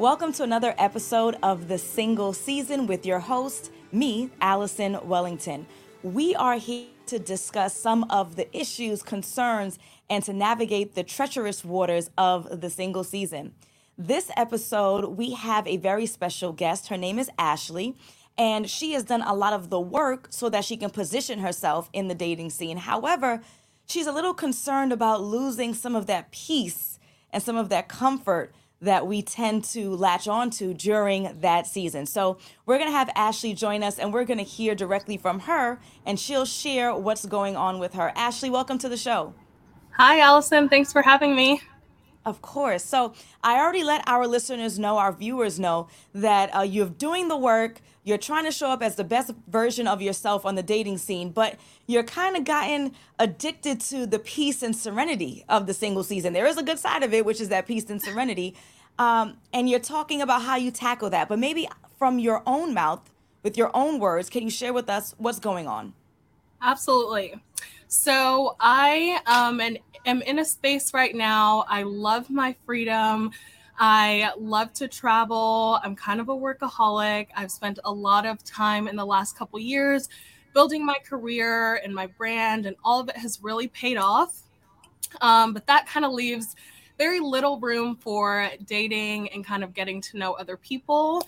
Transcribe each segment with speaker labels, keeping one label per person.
Speaker 1: Welcome to another episode of The Single Season with your host, me, Allison Wellington. We are here to discuss some of the issues, concerns, and to navigate the treacherous waters of the single season. This episode, we have a very special guest. Her name is Ashley, and she has done a lot of the work so that she can position herself in the dating scene. However, she's a little concerned about losing some of that peace and some of that comfort that we tend to latch onto during that season. So, we're going to have Ashley join us and we're going to hear directly from her and she'll share what's going on with her. Ashley, welcome to the show.
Speaker 2: Hi, Allison. Thanks for having me.
Speaker 1: Of course. So, I already let our listeners know, our viewers know, that uh, you're doing the work, you're trying to show up as the best version of yourself on the dating scene, but you're kind of gotten addicted to the peace and serenity of the single season. There is a good side of it, which is that peace and serenity. Um, and you're talking about how you tackle that, but maybe from your own mouth, with your own words, can you share with us what's going on?
Speaker 2: Absolutely. So I um, am in a space right now. I love my freedom. I love to travel. I'm kind of a workaholic. I've spent a lot of time in the last couple years building my career and my brand, and all of it has really paid off. Um, but that kind of leaves very little room for dating and kind of getting to know other people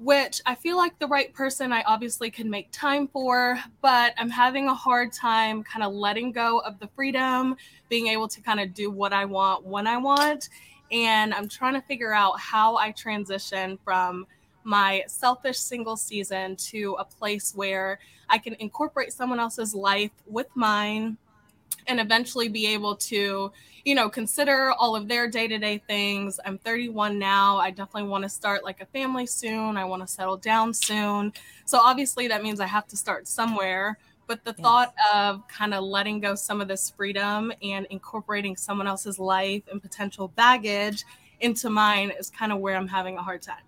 Speaker 2: which I feel like the right person I obviously can make time for, but I'm having a hard time kind of letting go of the freedom, being able to kind of do what I want when I want. And I'm trying to figure out how I transition from my selfish single season to a place where I can incorporate someone else's life with mine and eventually be able to you know consider all of their day-to-day things. I'm 31 now. I definitely want to start like a family soon. I want to settle down soon. So obviously that means i have to start somewhere but the yes. thought of kind of letting go some of this freedom and incorporating someone else's life and potential baggage into mine is kind of where i'm having a hard time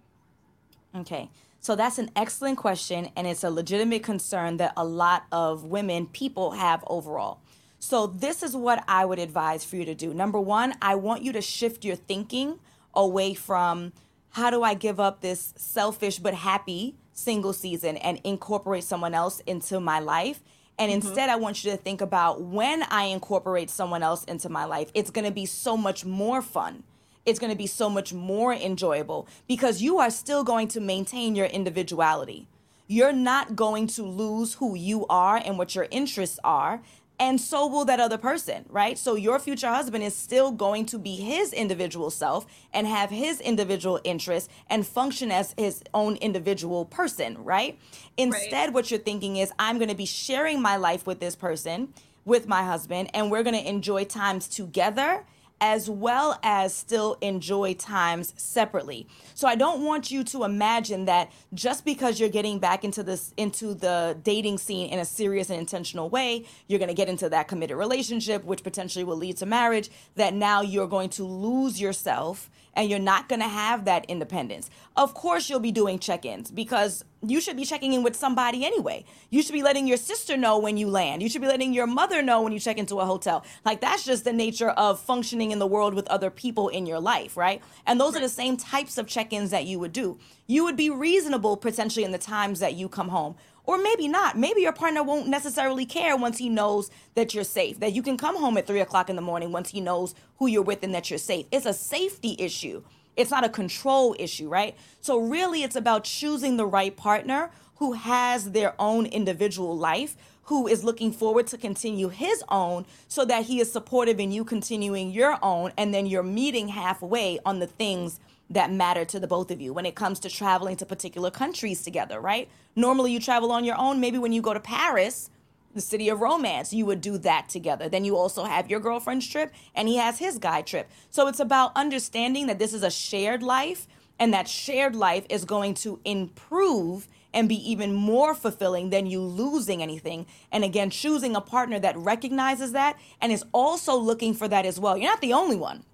Speaker 1: okay so that's an excellent question and it's a legitimate concern that a lot of women people have overall so, this is what I would advise for you to do. Number one, I want you to shift your thinking away from how do I give up this selfish but happy single season and incorporate someone else into my life. And mm-hmm. instead, I want you to think about when I incorporate someone else into my life, it's going to be so much more fun. It's going to be so much more enjoyable because you are still going to maintain your individuality. You're not going to lose who you are and what your interests are and so will that other person, right? So your future husband is still going to be his individual self and have his individual interests and function as his own individual person, right? Instead, right. what you're thinking is, I'm going to be sharing my life with this person, with my husband, and we're going to enjoy times together as well as still enjoy times separately. So I don't want you to imagine that just because you're getting back into this into the dating scene in a serious and intentional way, you're going to get into that committed relationship which potentially will lead to marriage that now you're going to lose yourself and you're not going to have that independence. Of course, you'll be doing check ins because you should be checking in with somebody anyway. You should be letting your sister know when you land. You should be letting your mother know when you check into a hotel. Like, that's just the nature of functioning in the world with other people in your life, right? And those right. are the same types of check ins that you would do. You would be reasonable potentially in the times that you come home. Or maybe not. Maybe your partner won't necessarily care once he knows that you're safe, that you can come home at three o'clock in the morning once he knows who you're with and that you're safe. It's a safety issue. It's not a control issue, right? So, really, it's about choosing the right partner who has their own individual life, who is looking forward to continue his own so that he is supportive in you continuing your own. And then you're meeting halfway on the things that matter to the both of you when it comes to traveling to particular countries together, right? Normally you travel on your own. Maybe when you go to Paris, the city of romance, you would do that together. Then you also have your girlfriend's trip and he has his guy trip. So it's about understanding that this is a shared life and that shared life is going to improve and be even more fulfilling than you losing anything. And again, choosing a partner that recognizes that and is also looking for that as well. You're not the only one.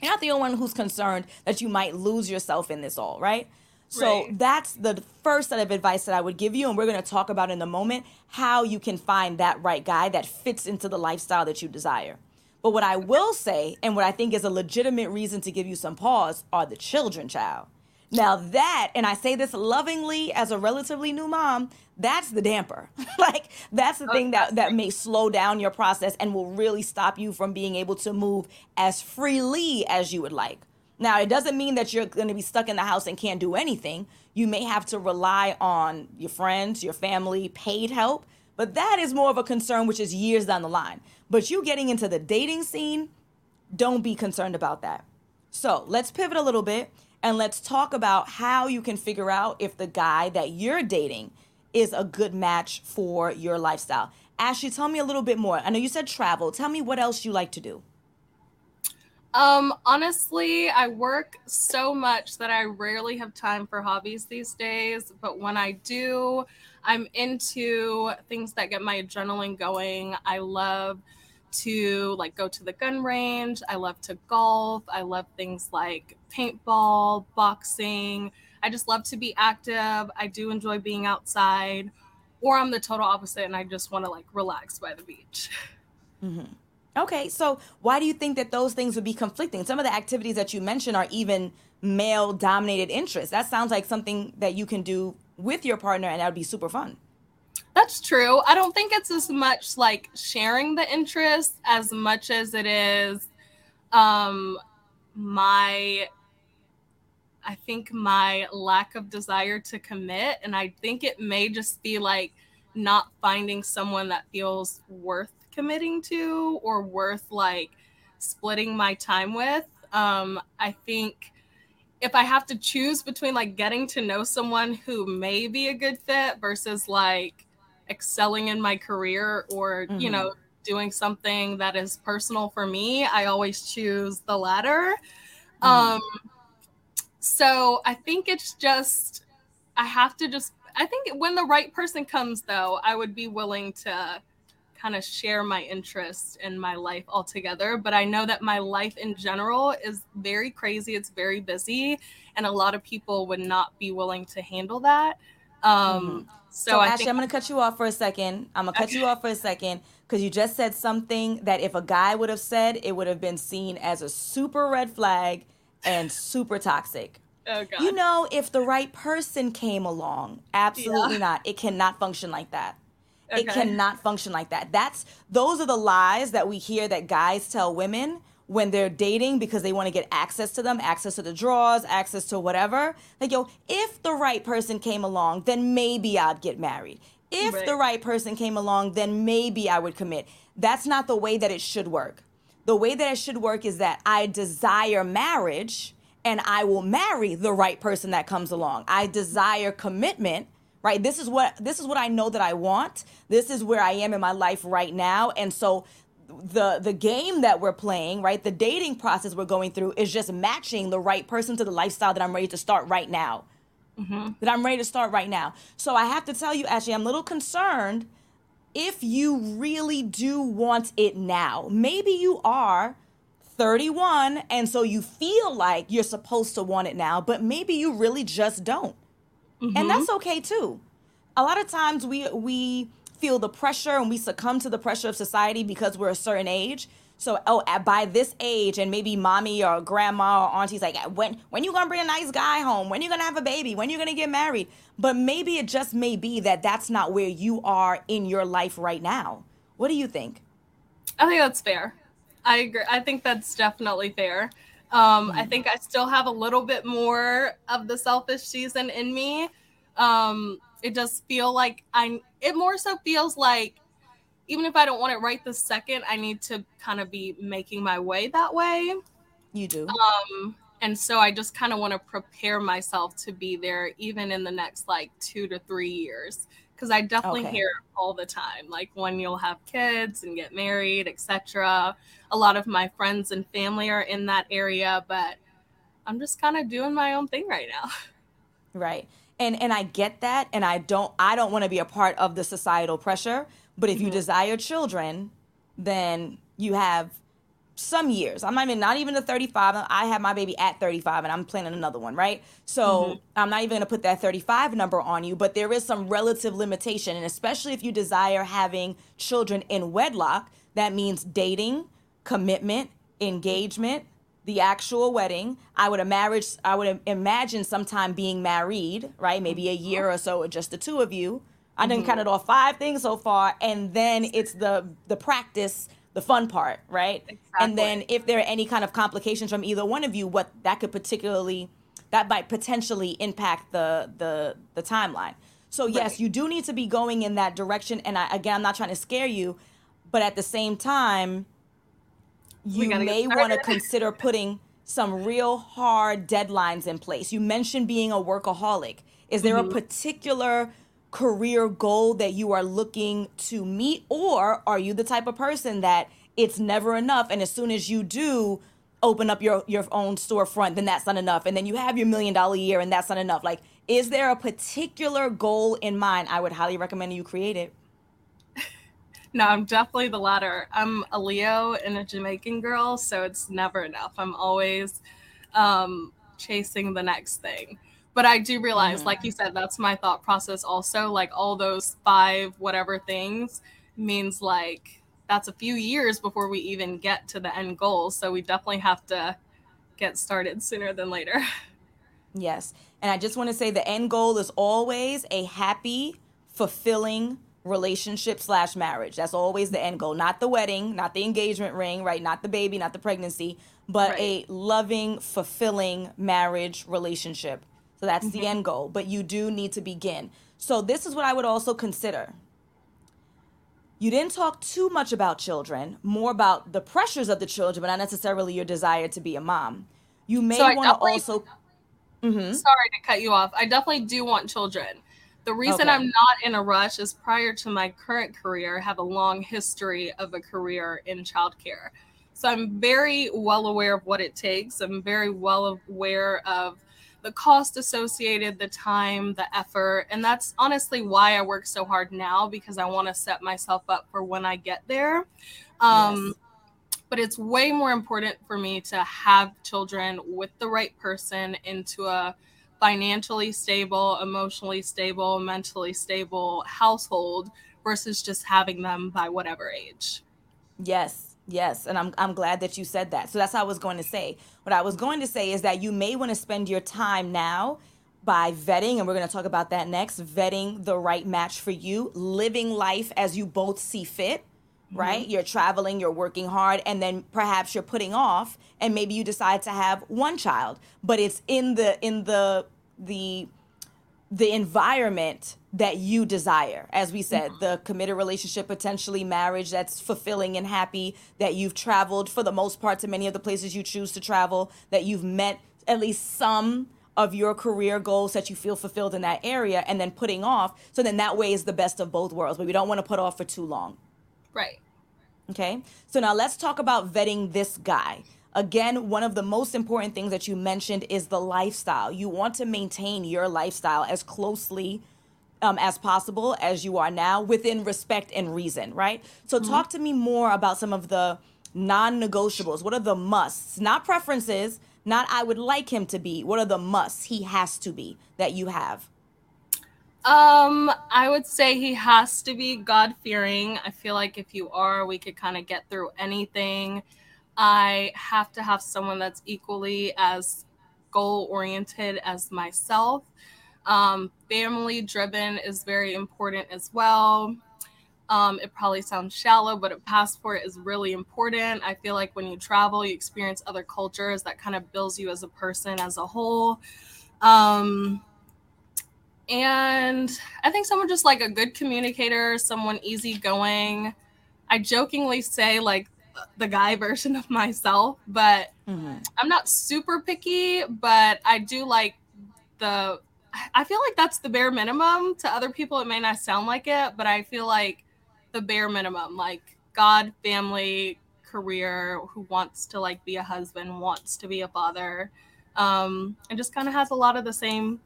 Speaker 1: You're not the only one who's concerned that you might lose yourself in this all, right? So right. that's the first set of advice that I would give you. And we're going to talk about in a moment how you can find that right guy that fits into the lifestyle that you desire. But what I will say, and what I think is a legitimate reason to give you some pause, are the children, child. Now that, and I say this lovingly as a relatively new mom, that's the damper. like that's the oh, thing that that may slow down your process and will really stop you from being able to move as freely as you would like. Now, it doesn't mean that you're going to be stuck in the house and can't do anything. You may have to rely on your friends, your family, paid help, but that is more of a concern which is years down the line. But you getting into the dating scene, don't be concerned about that. So, let's pivot a little bit and let's talk about how you can figure out if the guy that you're dating is a good match for your lifestyle. Ashley, tell me a little bit more. I know you said travel. Tell me what else you like to do.
Speaker 2: Um, honestly, I work so much that I rarely have time for hobbies these days. But when I do, I'm into things that get my adrenaline going. I love to like go to the gun range. I love to golf. I love things like paintball, boxing. I just love to be active. I do enjoy being outside. Or I'm the total opposite and I just want to like relax by the beach.
Speaker 1: Mm-hmm. Okay, so why do you think that those things would be conflicting? Some of the activities that you mentioned are even male dominated interests. That sounds like something that you can do with your partner and that would be super fun.
Speaker 2: That's true. I don't think it's as much like sharing the interest as much as it is um my I think my lack of desire to commit and I think it may just be like not finding someone that feels worth committing to or worth like splitting my time with. Um, I think if I have to choose between like getting to know someone who may be a good fit versus like excelling in my career or, mm-hmm. you know, doing something that is personal for me, I always choose the latter. Mm-hmm. Um, so I think it's just, I have to just, I think when the right person comes, though, I would be willing to kind of share my interests in my life altogether. But I know that my life in general is very crazy. It's very busy, and a lot of people would not be willing to handle that. Um, mm-hmm.
Speaker 1: So, so Ashley, think- I'm going to cut you off for a second. I'm going to cut you off for a second because you just said something that if a guy would have said, it would have been seen as a super red flag and super toxic.
Speaker 2: Oh, God.
Speaker 1: You know, if the right person came along, absolutely yeah. not. It cannot function like that. Okay. It cannot function like that. That's those are the lies that we hear that guys tell women when they're dating because they want to get access to them, access to the drawers, access to whatever. Like, yo, if the right person came along, then maybe I'd get married. If right. the right person came along, then maybe I would commit. That's not the way that it should work. The way that it should work is that I desire marriage and I will marry the right person that comes along. I desire commitment right this is what this is what i know that i want this is where i am in my life right now and so the the game that we're playing right the dating process we're going through is just matching the right person to the lifestyle that i'm ready to start right now mm-hmm. that i'm ready to start right now so i have to tell you actually i'm a little concerned if you really do want it now maybe you are 31 and so you feel like you're supposed to want it now but maybe you really just don't Mm-hmm. And that's okay too. A lot of times we we feel the pressure and we succumb to the pressure of society because we're a certain age. So, oh, at, by this age, and maybe mommy or grandma or auntie's like, when when you gonna bring a nice guy home? When you gonna have a baby? When you gonna get married? But maybe it just may be that that's not where you are in your life right now. What do you think?
Speaker 2: I think that's fair. I agree. I think that's definitely fair. Um, I mm-hmm. think I still have a little bit more of the selfish season in me. Um, it does feel like I. It more so feels like even if I don't want it right this second, I need to kind of be making my way that way.
Speaker 1: You do.
Speaker 2: Um, and so I just kind of want to prepare myself to be there, even in the next like two to three years because I definitely okay. hear all the time, like when you'll have kids and get married, etc. A lot of my friends and family are in that area, but I'm just kind of doing my own thing right now.
Speaker 1: Right. And and I get that and I don't I don't want to be a part of the societal pressure, but if mm-hmm. you desire children, then you have some years. I'm not even not even the 35. I have my baby at 35 and I'm planning another one, right? So mm-hmm. I'm not even gonna put that 35 number on you, but there is some relative limitation. And especially if you desire having children in wedlock, that means dating, commitment, engagement. The actual wedding. I would marriage. I would imagine sometime being married, right? Maybe a year or so, just the two of you. I didn't mm-hmm. count it off five things so far, and then it's the the practice, the fun part, right? Exactly. And then if there are any kind of complications from either one of you, what that could particularly that might potentially impact the the the timeline. So yes,
Speaker 2: Right.
Speaker 1: you do need to be going in that direction. And I, again, I'm not trying to scare you, but at the same time, you may want to consider putting some real hard deadlines in place. You mentioned being a workaholic. Is there
Speaker 2: Mm-hmm.
Speaker 1: a particular career goal that you are looking to meet, or are you the type of person that it's never enough, and as soon as you do open up your your own storefront, then that's not enough, and then you have your million dollar year, and that's not enough? Like, is there a particular goal in mind? I would highly recommend you create it.
Speaker 2: No, I'm definitely the latter. I'm a Leo and a Jamaican girl, so it's never enough. I'm always um, chasing the next thing. But I do realize, like you said, that's my thought process also. Like all those five whatever things means like that's a few years before we even get to the end goal. So we definitely have to get started sooner than later.
Speaker 1: Yes. And I just want to say the end goal is always a happy, fulfilling relationship slash marriage. That's always the end goal. Not the wedding, not the engagement ring, right? Not the baby, not the pregnancy, but a loving, fulfilling marriage relationship. So that's the end goal. But you do need to begin. So this is what I would also consider. You didn't talk too much about children, more about the pressures of the children, but not necessarily your desire to be a mom. You may
Speaker 2: So
Speaker 1: want to also Mhm.
Speaker 2: Sorry to cut you off. I definitely do want children. The reason
Speaker 1: Okay.
Speaker 2: I'm not in a rush is prior to my current career, I have a long history of a career in childcare. So I'm very well aware of what it takes. I'm very well aware of the cost associated, the time, the effort. And that's honestly why I work so hard now because I want to set myself up for when I get there. Um,
Speaker 1: Yes.
Speaker 2: but it's way more important for me to have children with the right person into a financially stable, emotionally stable, mentally stable household versus just having them by whatever age.
Speaker 1: Yes, yes, and I'm I'm glad that you said that. So that's what I was going to say. What I was going to say is that you may want to spend your time now by vetting, and we're going to talk about that next, vetting the right match for you, living life as you both see fit, right? Mm-hmm. You're traveling, you're working hard, and then perhaps you're putting off, and maybe you decide to have one child, but it's in the in the the the environment that you desire. As we said, mm-hmm. the committed relationship, potentially marriage that's fulfilling and happy, that you've traveled for the most part to many of the places you choose to travel, that you've met at least some of your career goals that you feel fulfilled in that area, and then putting off. So then that way is the best of both worlds, but we don't want to put off for too long.
Speaker 2: Right.
Speaker 1: Okay. So now let's talk about vetting this guy. Again, one of the most important things that you mentioned is the lifestyle. You want to maintain your lifestyle as closely um, as possible as you are now within respect and reason, right? So, talk to me more about some of the non negotiables. What are the musts? Not preferences, not I would like him to be. What are the musts he has to be that you have?
Speaker 2: Um, I would say he has to be God fearing. I feel like if you are, we could kind of get through anything. I have to have someone that's equally as goal oriented as myself. Um, family driven is very important as well. Um, it probably sounds shallow, but a passport is really important. I feel like when you travel, you experience other cultures that kind of builds you as a person as a whole. Um, and I think someone just like a good communicator, someone easygoing. I jokingly say like the guy version of myself, but
Speaker 1: Mhm.
Speaker 2: I'm not super picky, but I do like the I feel like that's the bare minimum. To other people it may not sound like it, but I feel like the bare minimum, like God, family, career, who wants to like be a husband, wants to be a father, um, and just kind of has a lot of the same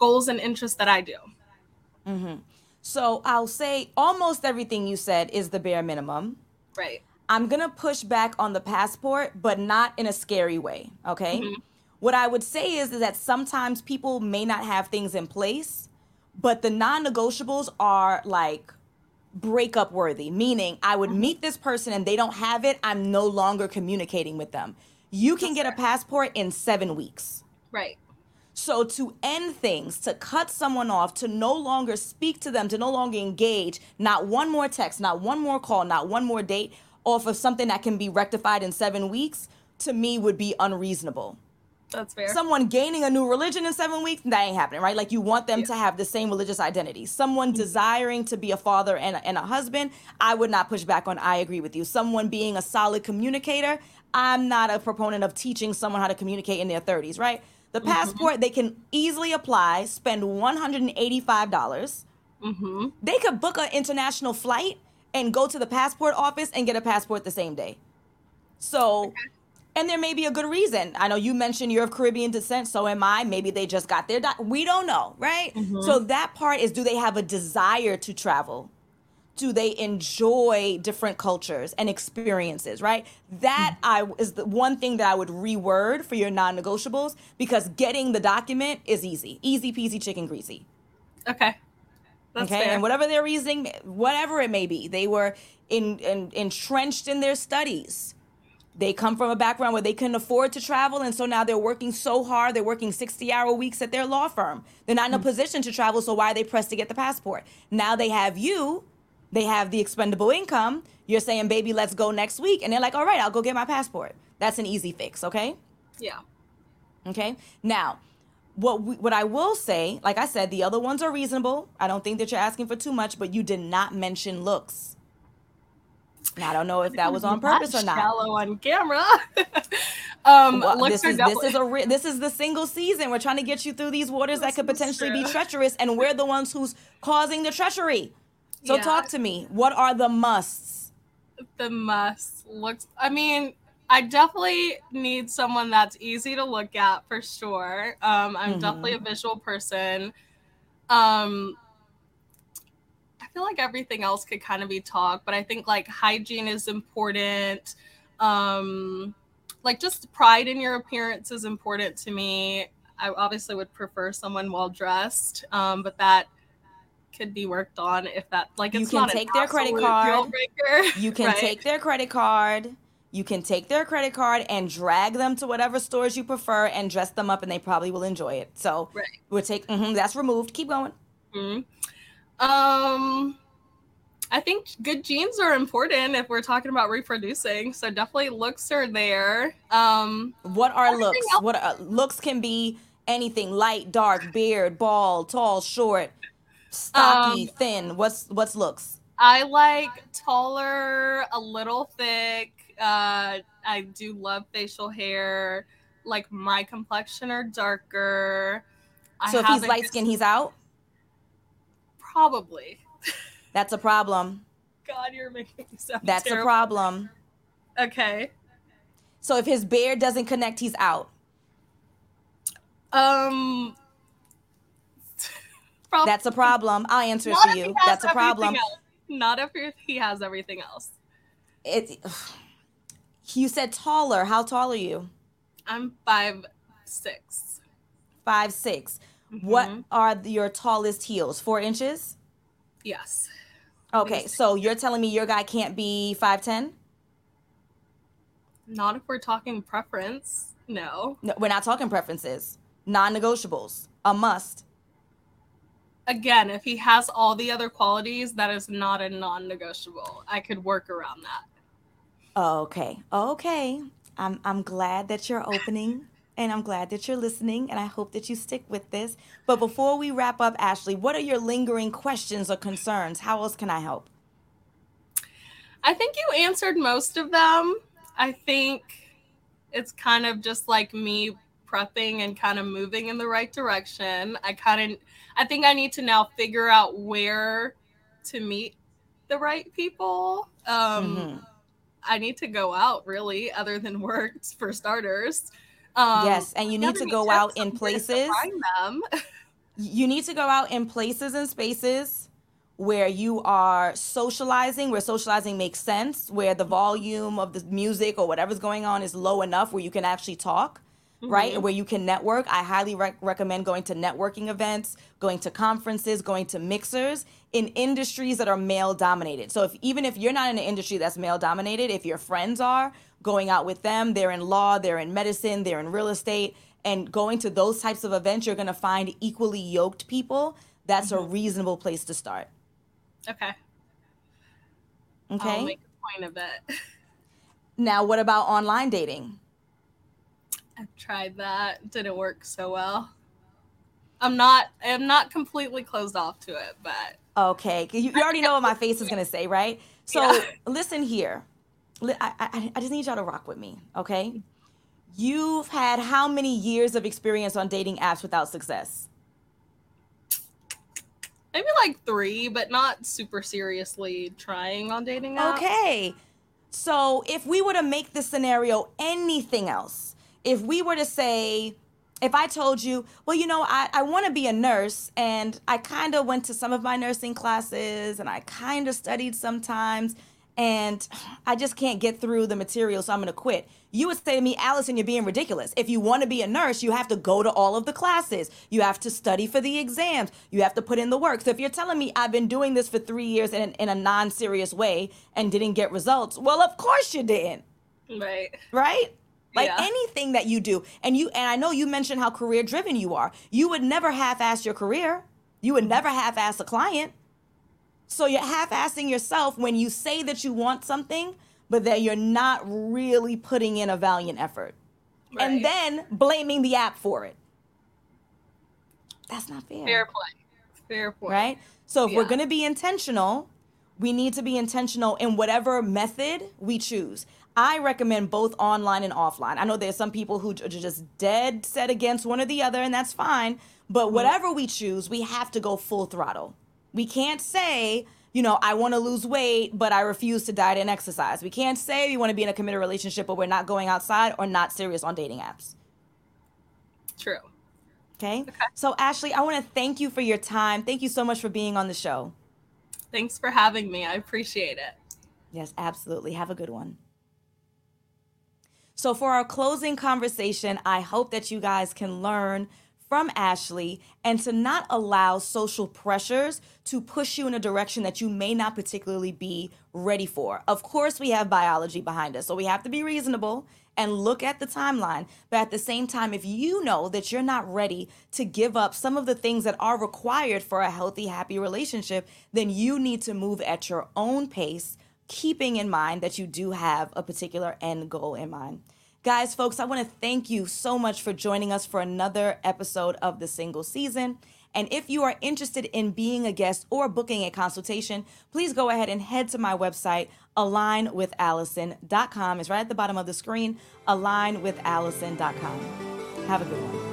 Speaker 2: goals and interests that I do.
Speaker 1: Mhm. So, I'll say almost everything you said is the bare minimum.
Speaker 2: Right.
Speaker 1: I'm gonna push back on the passport, but not in a scary way. Okay.
Speaker 2: Mhm.
Speaker 1: What I would say is, is that sometimes people may not have things in place, but the non-negotiables are like breakup worthy. Meaning, I would meet this person and they don't have it. I'm no longer communicating with them. You can get a passport in seven weeks.
Speaker 2: Right.
Speaker 1: So to end things, to cut someone off, to no longer speak to them, to no longer engage, not one more text, not one more call, not one more date, off of something that can be rectified in seven weeks, to me would be unreasonable.
Speaker 2: That's fair.
Speaker 1: Someone gaining a new religion in seven weeks, that ain't happening, right? Like you want them
Speaker 2: Yeah.
Speaker 1: to have the same religious identity. Someone mm-hmm. desiring to be a father and a, and a husband, I would not push back on. I agree with you. Someone being a solid communicator, I'm not a proponent of teaching someone how to communicate in their 30s, right? The passport they can easily apply, spend $185.
Speaker 2: mm-hmm.
Speaker 1: They could book an international flight and go to the passport office and get a passport the same day. So, and there may be a good reason. I know you mentioned you're of Caribbean descent, so am I. Maybe they just got their. Doc- we don't know, right? So that part is: do they have a desire to travel? Do they enjoy different cultures and experiences? Right. That mm. I is the one thing that I would reword for your non-negotiables because getting the document is easy, easy peasy, chicken greasy
Speaker 2: Okay. That's
Speaker 1: okay
Speaker 2: fair.
Speaker 1: and whatever their reasoning whatever it may be they were in, in entrenched in their studies they come from a background where they couldn't afford to travel and so now they're working so hard they're working 60 hour weeks at their law firm they're not in a mm. position to travel so why are they pressed to get the passport now they have you they have the expendable income you're saying baby let's go next week and they're like all right i'll go get my passport that's an easy fix okay
Speaker 2: yeah.
Speaker 1: Okay. Now, what we, what I will say, like I said, the other ones are reasonable. I don't think that you're asking for too much, but you did not mention looks. Now, I don't know if that was on purpose or not.
Speaker 2: Shallow on camera. um,
Speaker 1: Well,
Speaker 2: looks
Speaker 1: this
Speaker 2: are
Speaker 1: is this is a re- this is the single season. We're trying to get you through these waters that could
Speaker 2: This
Speaker 1: potentially be treacherous, and we're the ones who's causing the treachery. So
Speaker 2: Yeah.
Speaker 1: talk to me. What are the musts?
Speaker 2: the must looks i mean i definitely need someone that's easy to look at for sure um i'm
Speaker 1: Mhm.
Speaker 2: definitely a visual person um i feel like everything else could kind of be talked but i think like hygiene is important um like just pride in your appearance is important to me i obviously would prefer someone well dressed um but that could be worked on if that like
Speaker 1: You
Speaker 2: it's
Speaker 1: can take their credit card. You can
Speaker 2: right?
Speaker 1: take their credit card. You can take their credit card and drag them to whatever stores you prefer and dress them up, and they probably will enjoy it. So
Speaker 2: Right.
Speaker 1: we'll take mhm, that's removed. Keep going.
Speaker 2: Mhm. Um, I think good genes are important if we're talking about reproducing. So definitely looks are there. Um,
Speaker 1: What are looks?
Speaker 2: else-
Speaker 1: What are, looks can be anything: light, dark, beard, bald, tall, short, stocky,
Speaker 2: Um,
Speaker 1: thin. What's what's looks?
Speaker 2: I like taller, a little thick. Uh, I do love facial hair. Like my complexion or darker. I
Speaker 1: So if he's light skinned, he's out.
Speaker 2: probably.
Speaker 1: That's a problem.
Speaker 2: God, you're making me sound
Speaker 1: That's a problem.
Speaker 2: Okay.
Speaker 1: So if his beard doesn't connect, he's out.
Speaker 2: Um. Prob-
Speaker 1: That's a problem. I'll answer it
Speaker 2: Not
Speaker 1: for you. That's a problem.
Speaker 2: else. Not if he has everything else.
Speaker 1: It. You said taller. How tall are you?
Speaker 2: I'm five six.
Speaker 1: Five six. What
Speaker 2: Mhm.
Speaker 1: are your tallest heels? Four inches.
Speaker 2: Yes.
Speaker 1: Okay, so you're telling me your guy can't be five ten?
Speaker 2: Not if we're talking preference. No.
Speaker 1: No, we're not talking preferences. Non-negotiables. A must.
Speaker 2: Again, if he has all the other qualities, that is not a non-negotiable. I could work around that.
Speaker 1: Okay. Okay. I'm I'm glad that you're opening and I'm glad that you're listening and I hope that you stick with this. But before we wrap up, Ashley, what are your lingering questions or concerns? How else can I help?
Speaker 2: I think you answered most of them. I think it's kind of just like me prepping and kind of moving in the right direction. I kind of I think I need to now figure out where to meet the right people. Um
Speaker 1: Mhm.
Speaker 2: I need to go out really other than work for starters. Um
Speaker 1: yes, and you need to go out in places.
Speaker 2: find them.
Speaker 1: you need to go out in places and spaces where you are socializing, where socializing makes sense, where the volume of the music or whatever's going on is low enough where you can actually talk, right?
Speaker 2: Mhm.
Speaker 1: Where you can network. I highly rec- recommend going to networking events, going to conferences, going to mixers in industries that are male dominated. So if even if you're not in an industry that's male dominated, if your friends are, going out with them. They're in law, they're in medicine, they're in real estate. And going to those types of events, you're going to find equally yoked people. That's mm-hmm. a reasonable place to start.
Speaker 2: Okay.
Speaker 1: Okay.
Speaker 2: I'll make a point of it.
Speaker 1: Now, what about online dating?
Speaker 2: I've tried that. Didn't work so well. I'm not. I'm not completely closed off to it, but
Speaker 1: okay. You, you already know what my face is gonna say, right? So yeah. listen here. I, I, I just need y'all to rock with me, okay? You've had how many years of experience on dating apps without success?
Speaker 2: Maybe like three, but not super seriously trying on dating apps.
Speaker 1: Okay. So if we were to make this scenario anything else, if we were to say, if I told you, well, you know, I, I want to be a nurse and I kind of went to some of my nursing classes and I kind of studied sometimes and I just can't get through the material, so I'm going to quit. You would say to me, Allison, you're being ridiculous. If you want to be a nurse, you have to go to all of the classes. You have to study for the exams. You have to put in the work. So if you're telling me I've been doing this for three years in, in a non serious way and didn't get results, well, of course you didn't.
Speaker 2: Right.
Speaker 1: Right? Like yeah. anything that you do. And you and I know you mentioned how career driven you are. You would never half ass your career. You would never half ass a client. So you're half assing yourself when you say that you want something, but that you're not really putting in a valiant effort. Right. And then blaming the app for it. That's not fair.
Speaker 2: Fair play. Fair point.
Speaker 1: Right? So if yeah. we're going to be intentional, we need to be intentional in whatever method we choose. I recommend both online and offline. I know there's some people who are just dead set against one or the other, and that's fine. But mm-hmm. whatever we choose, we have to go full throttle. We can't say, you know, I want to lose weight, but I refuse to diet and exercise. We can't say we want to be in a committed relationship, but we're not going outside or not serious on dating apps.
Speaker 2: True.
Speaker 1: Okay. okay. So, Ashley, I want to thank you for your time. Thank you so much for being on the show.
Speaker 2: Thanks for having me. I appreciate it.
Speaker 1: Yes, absolutely. Have a good one. So, for our closing conversation, I hope that you guys can learn from Ashley and to not allow social pressures to push you in a direction that you may not particularly be ready for. Of course, we have biology behind us, so we have to be reasonable and look at the timeline. But at the same time, if you know that you're not ready to give up some of the things that are required for a healthy, happy relationship, then you need to move at your own pace, keeping in mind that you do have a particular end goal in mind. Guys, folks, I want to thank you so much for joining us for another episode of the single season. And if you are interested in being a guest or booking a consultation, please go ahead and head to my website, alignwithallison.com. It's right at the bottom of the screen, alignwithallison.com. Have a good one.